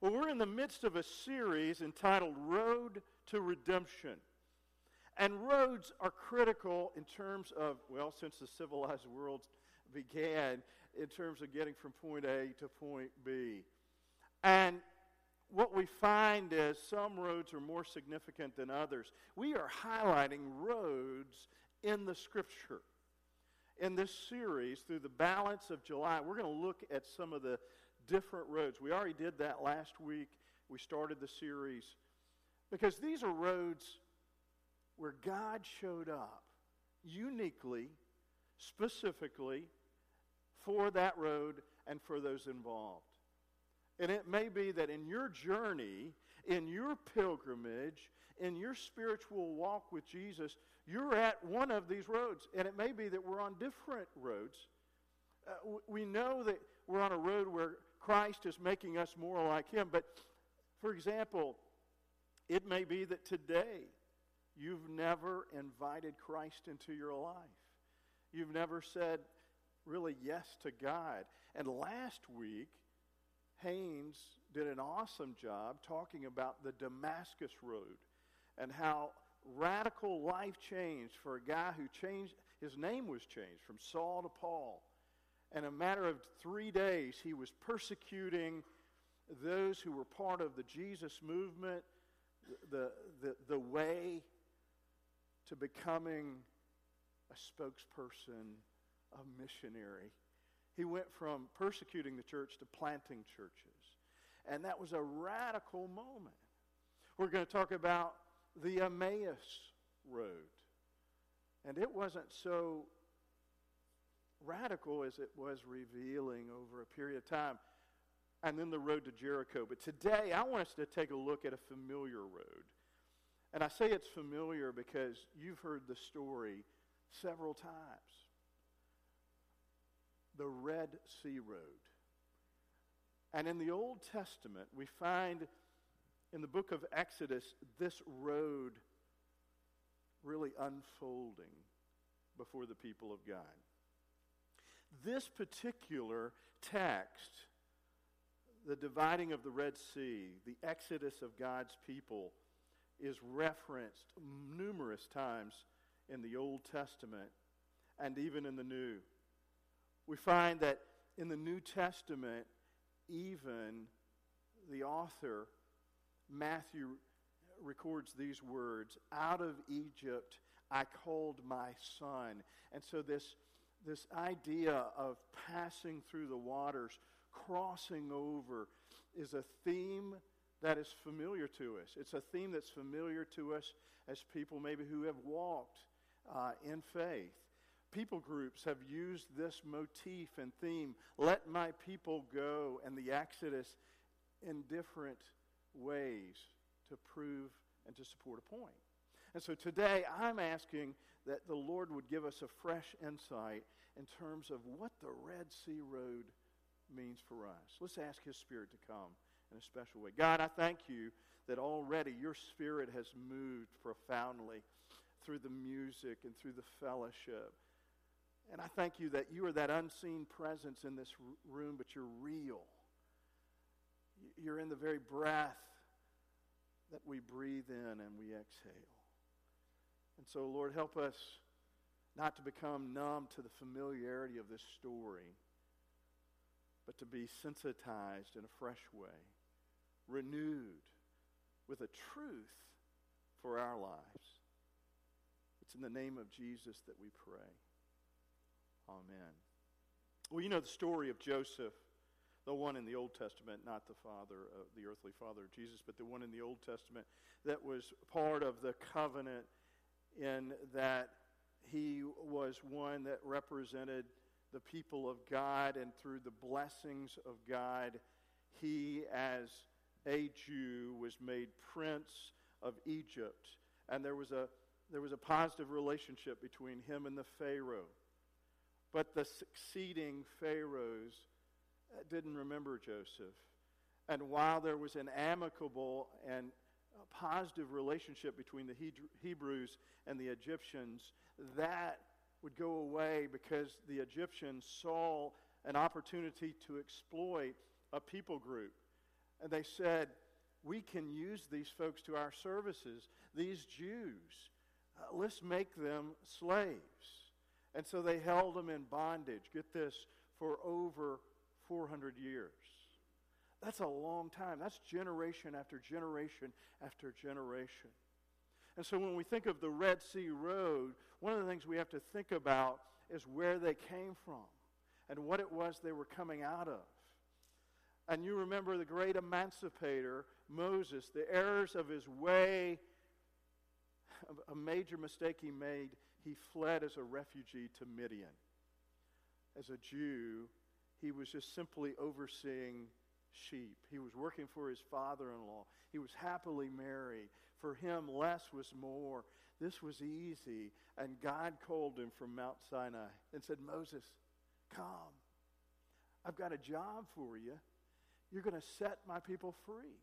Well, we're in the midst of a series entitled Road to Redemption. And roads are critical in terms of, well, since the civilized world began, in terms of getting from point A to point B. And what we find is some roads are more significant than others. We are highlighting roads in the Scripture. In this series, through the balance of July, we're going to look at some of the different roads. We already did that last week. We started the series because these are roads where God showed up uniquely, specifically for that road and for those involved. And it may be that in your journey, in your pilgrimage, in your spiritual walk with Jesus, you're at one of these roads. And it may be that we're on different roads. Uh, we know that we're on a road where Christ is making us more like Him. But, for example, it may be that today you've never invited Christ into your life. You've never said, really, yes to God. And last week, Haynes did an awesome job talking about the Damascus Road and how radical life changed for a guy who changed, his name was changed from Saul to Paul. In a matter of three days, he was persecuting those who were part of the Jesus movement, the, the, the way to becoming a spokesperson, a missionary. He went from persecuting the church to planting churches. And that was a radical moment. We're going to talk about the Emmaus Road. And it wasn't so radical as it was revealing over a period of time. And then the road to Jericho. But today, I want us to take a look at a familiar road. And I say it's familiar because you've heard the story several times. The Red Sea Road. And in the Old Testament, we find in the book of Exodus this road really unfolding before the people of God. This particular text, the dividing of the Red Sea, the exodus of God's people, is referenced numerous times in the Old Testament and even in the New. We find that in the New Testament, even the author, Matthew, records these words Out of Egypt I called my son. And so, this this idea of passing through the waters, crossing over, is a theme that is familiar to us. It's a theme that's familiar to us as people maybe who have walked uh, in faith. People groups have used this motif and theme, let my people go, and the Exodus in different ways to prove and to support a point. And so today I'm asking that the Lord would give us a fresh insight in terms of what the Red Sea Road means for us. Let's ask His Spirit to come in a special way. God, I thank you that already your Spirit has moved profoundly through the music and through the fellowship. And I thank you that you are that unseen presence in this room, but you're real. You're in the very breath that we breathe in and we exhale. And so, Lord, help us not to become numb to the familiarity of this story, but to be sensitized in a fresh way, renewed with a truth for our lives. It's in the name of Jesus that we pray. Amen. Well, you know the story of Joseph, the one in the Old Testament, not the father, of the earthly father of Jesus, but the one in the Old Testament that was part of the covenant in that he was one that represented the people of God, and through the blessings of God, he, as a Jew, was made prince of Egypt. And there was a, there was a positive relationship between him and the Pharaoh. But the succeeding Pharaohs uh, didn't remember Joseph. And while there was an amicable and positive relationship between the Hebrews and the Egyptians, that would go away because the Egyptians saw an opportunity to exploit a people group. And they said, We can use these folks to our services, these Jews. Uh, let's make them slaves. And so they held them in bondage, get this, for over 400 years. That's a long time. That's generation after generation after generation. And so when we think of the Red Sea Road, one of the things we have to think about is where they came from and what it was they were coming out of. And you remember the great emancipator, Moses, the errors of his way, a major mistake he made. He fled as a refugee to Midian. As a Jew, he was just simply overseeing sheep. He was working for his father in law. He was happily married. For him, less was more. This was easy. And God called him from Mount Sinai and said, Moses, come. I've got a job for you. You're going to set my people free.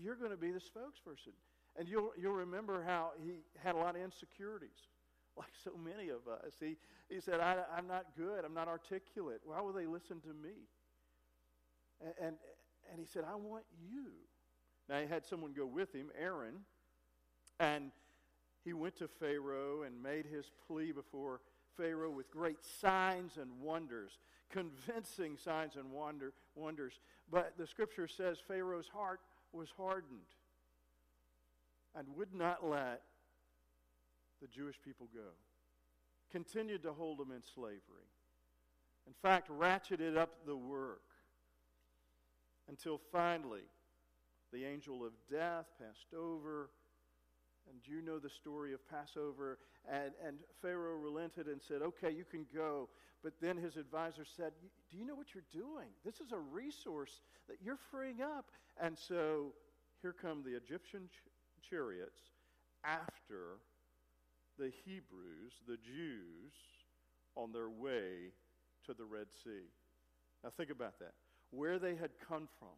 You're going to be the spokesperson. And you'll, you'll remember how he had a lot of insecurities, like so many of us. He, he said, I, am not good. I'm not articulate. Why will they listen to me? And, and, and he said, I want you. Now, he had someone go with him, Aaron, and he went to Pharaoh and made his plea before Pharaoh with great signs and wonders, convincing signs and wonder, wonders. But the scripture says Pharaoh's heart was hardened and would not let the Jewish people go. Continued to hold them in slavery. In fact, ratcheted up the work until finally the angel of death passed over. And you know the story of Passover. And, and Pharaoh relented and said, Okay, you can go. But then his advisor said, Do you know what you're doing? This is a resource that you're freeing up. And so here come the Egyptian ch- chariots after the Hebrews, the Jews, on their way to the Red Sea. Now think about that. Where they had come from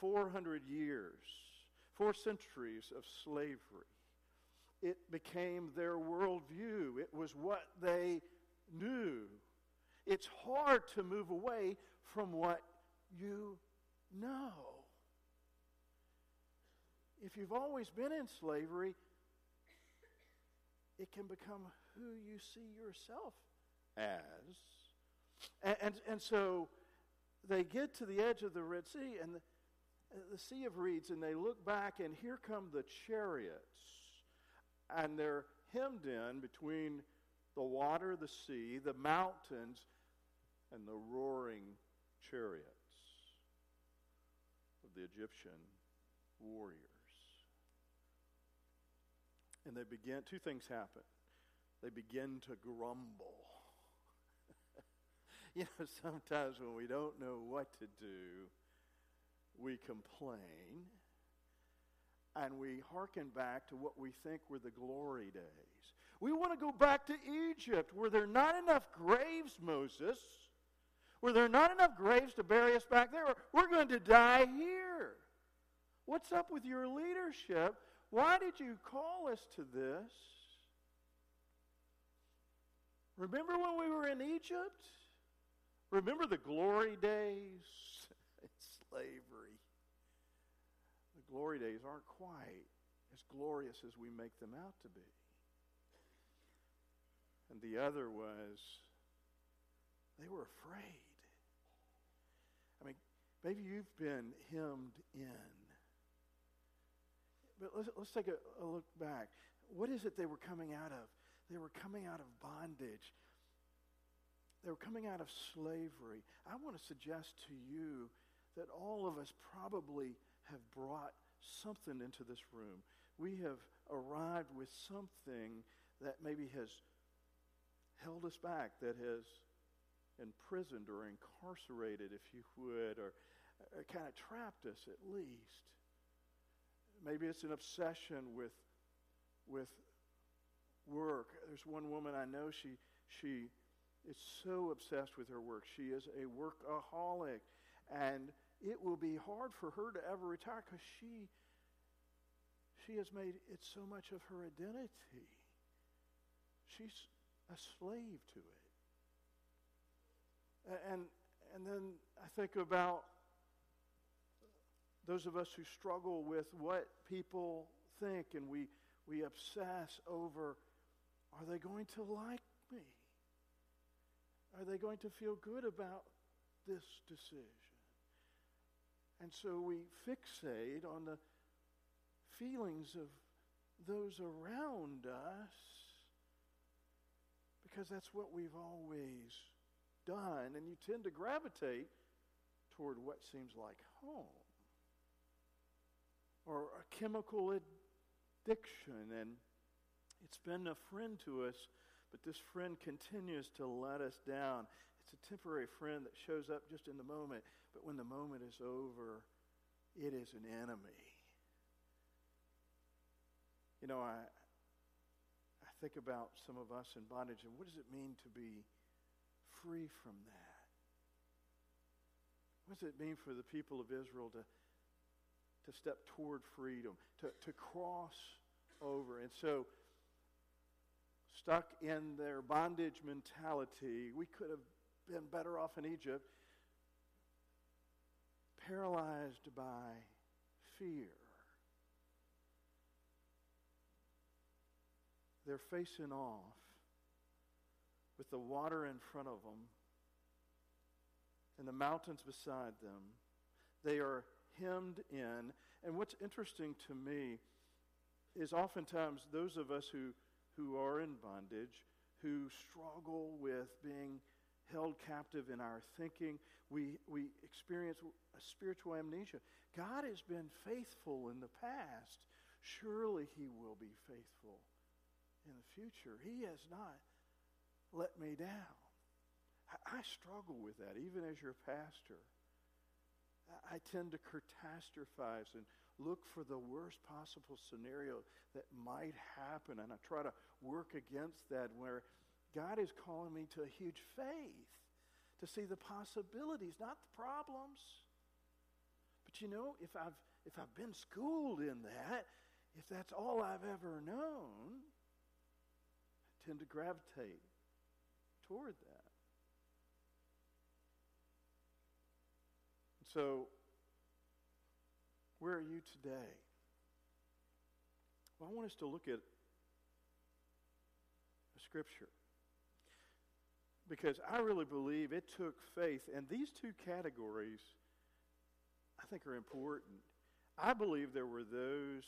400 years, four centuries of slavery. It became their worldview, it was what they knew. It's hard to move away from what you know. If you've always been in slavery, it can become who you see yourself as. And, and, and so they get to the edge of the Red Sea, and the, the Sea of Reeds, and they look back, and here come the chariots. And they're hemmed in between the water, the sea, the mountains, and the roaring chariots of the Egyptian warriors. And they begin, two things happen. They begin to grumble. You know, sometimes when we don't know what to do, we complain, and we hearken back to what we think were the glory days. We want to go back to Egypt. Were there are not enough graves, Moses? Were there are not enough graves to bury us back there? We're going to die here. What's up with your leadership? Why did you call us to this? Remember when we were in Egypt? Remember the glory days? slavery. The glory days aren't quite as glorious as we make them out to be. And the other was they were afraid. I mean, maybe you've been hemmed in. But let's, let's take a, a look back. What is it they were coming out of? They were coming out of bondage. They were coming out of slavery. I want to suggest to you that all of us probably have brought something into this room. We have arrived with something that maybe has held us back, that has imprisoned or incarcerated, if you would, or, uh, or kind of trapped us at least. Maybe it's an obsession with, with work. There's one woman I know, she, she is so obsessed with her work. She is a workaholic. And it will be hard for her to ever retire because she she has made it so much of her identity. She's a slave to it. And and then I think about those of us who struggle with what people think and we, we obsess over are they going to like me? Are they going to feel good about this decision? And so we fixate on the feelings of those around us because that's what we've always done. And you tend to gravitate toward what seems like home or a chemical addiction. And it's been a friend to us, but this friend continues to let us down. It's a temporary friend that shows up just in the moment, but when the moment is over, it is an enemy. You know, I, I think about some of us in bondage, and what does it mean to be free from that? What does it mean for the people of Israel to, to step toward freedom, to, to cross over? And so, stuck in their bondage mentality, we could have been better off in Egypt, paralyzed by fear. They're facing off with the water in front of them and the mountains beside them. They are hemmed in. And what's interesting to me is oftentimes those of us who, who are in bondage, who struggle with being held captive in our thinking, we, we experience a spiritual amnesia. God has been faithful in the past. Surely he will be faithful in the future. He has not let me down. I, struggle with that, even as your pastor. I, tend to catastrophize and look for the worst possible scenario that might happen, and I try to work against that where God is calling me to a huge faith to see the possibilities, not the problems. But you know, if I've if I've been schooled in that, if that's all I've ever known, I tend to gravitate toward that. So, where are you today? Well, I want us to look at a scripture. Because I really believe it took faith, and these two categories I think are important. I believe there were those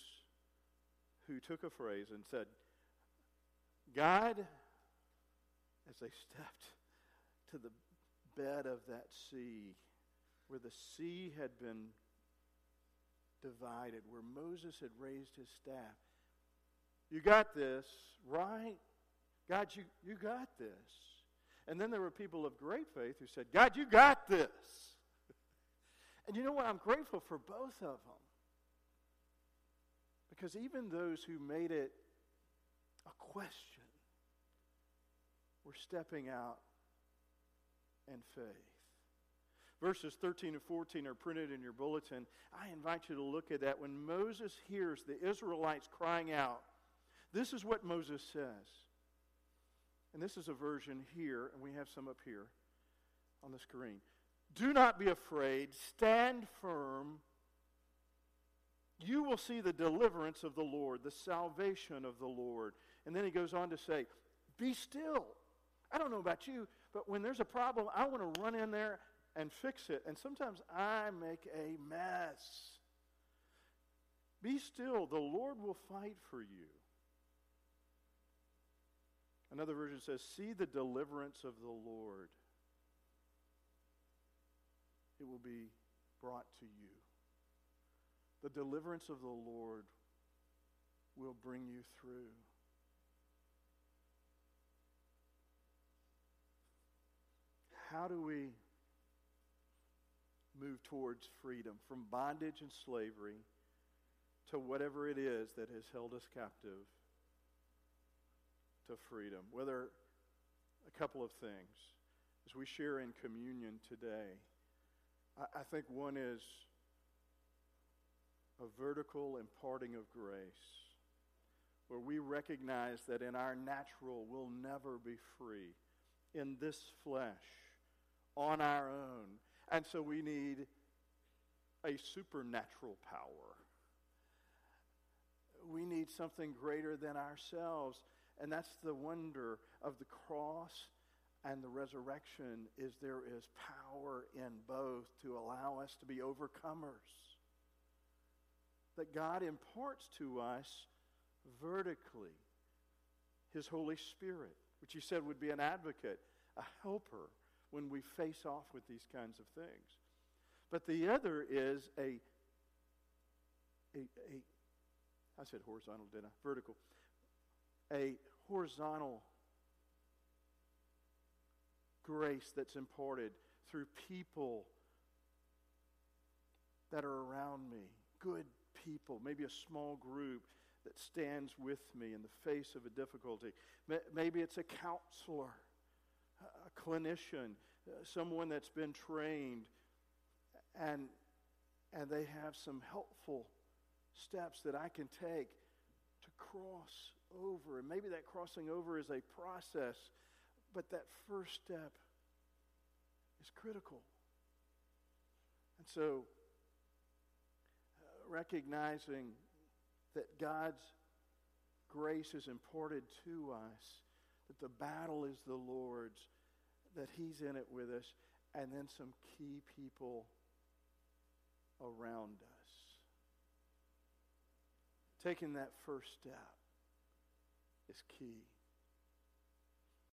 who took a phrase and said, God, as they stepped to the bed of that sea, where the sea had been divided, where Moses had raised his staff, you got this, right? God, you, you got this. And then there were people of great faith who said, God, you got this. and you know what? I'm grateful for both of them. Because even those who made it a question, we're stepping out in faith. Verses 13 and 14 are printed in your bulletin. I invite you to look at that. When Moses hears the Israelites crying out, this is what Moses says. And this is a version here, and we have some up here on the screen. Do not be afraid, stand firm. You will see the deliverance of the Lord, the salvation of the Lord. And then he goes on to say, Be still I don't know about you, but when there's a problem, I want to run in there and fix it. And sometimes I make a mess. Be still. The Lord will fight for you. Another version says, See the deliverance of the Lord. It will be brought to you. The deliverance of the Lord will bring you through. how do we move towards freedom from bondage and slavery to whatever it is that has held us captive to freedom? Whether a couple of things as we share in communion today. I, I think one is a vertical imparting of grace where we recognize that in our natural we'll never be free in this flesh on our own. And so we need a supernatural power. We need something greater than ourselves. And that's the wonder of the cross and the resurrection is there is power in both to allow us to be overcomers. That God imparts to us vertically his Holy Spirit, which he said would be an advocate, a helper when we face off with these kinds of things. But the other is a, a, a I said horizontal, didn't I? Vertical. A horizontal grace that's imparted through people that are around me, good people, maybe a small group that stands with me in the face of a difficulty. Maybe it's a counselor, clinician, uh, someone that's been trained, and, and they have some helpful steps that I can take to cross over. And maybe that crossing over is a process, but that first step is critical. And so, uh, recognizing that God's grace is imparted to us, that the battle is the Lord's, that He's in it with us, and then some key people around us. Taking that first step is key.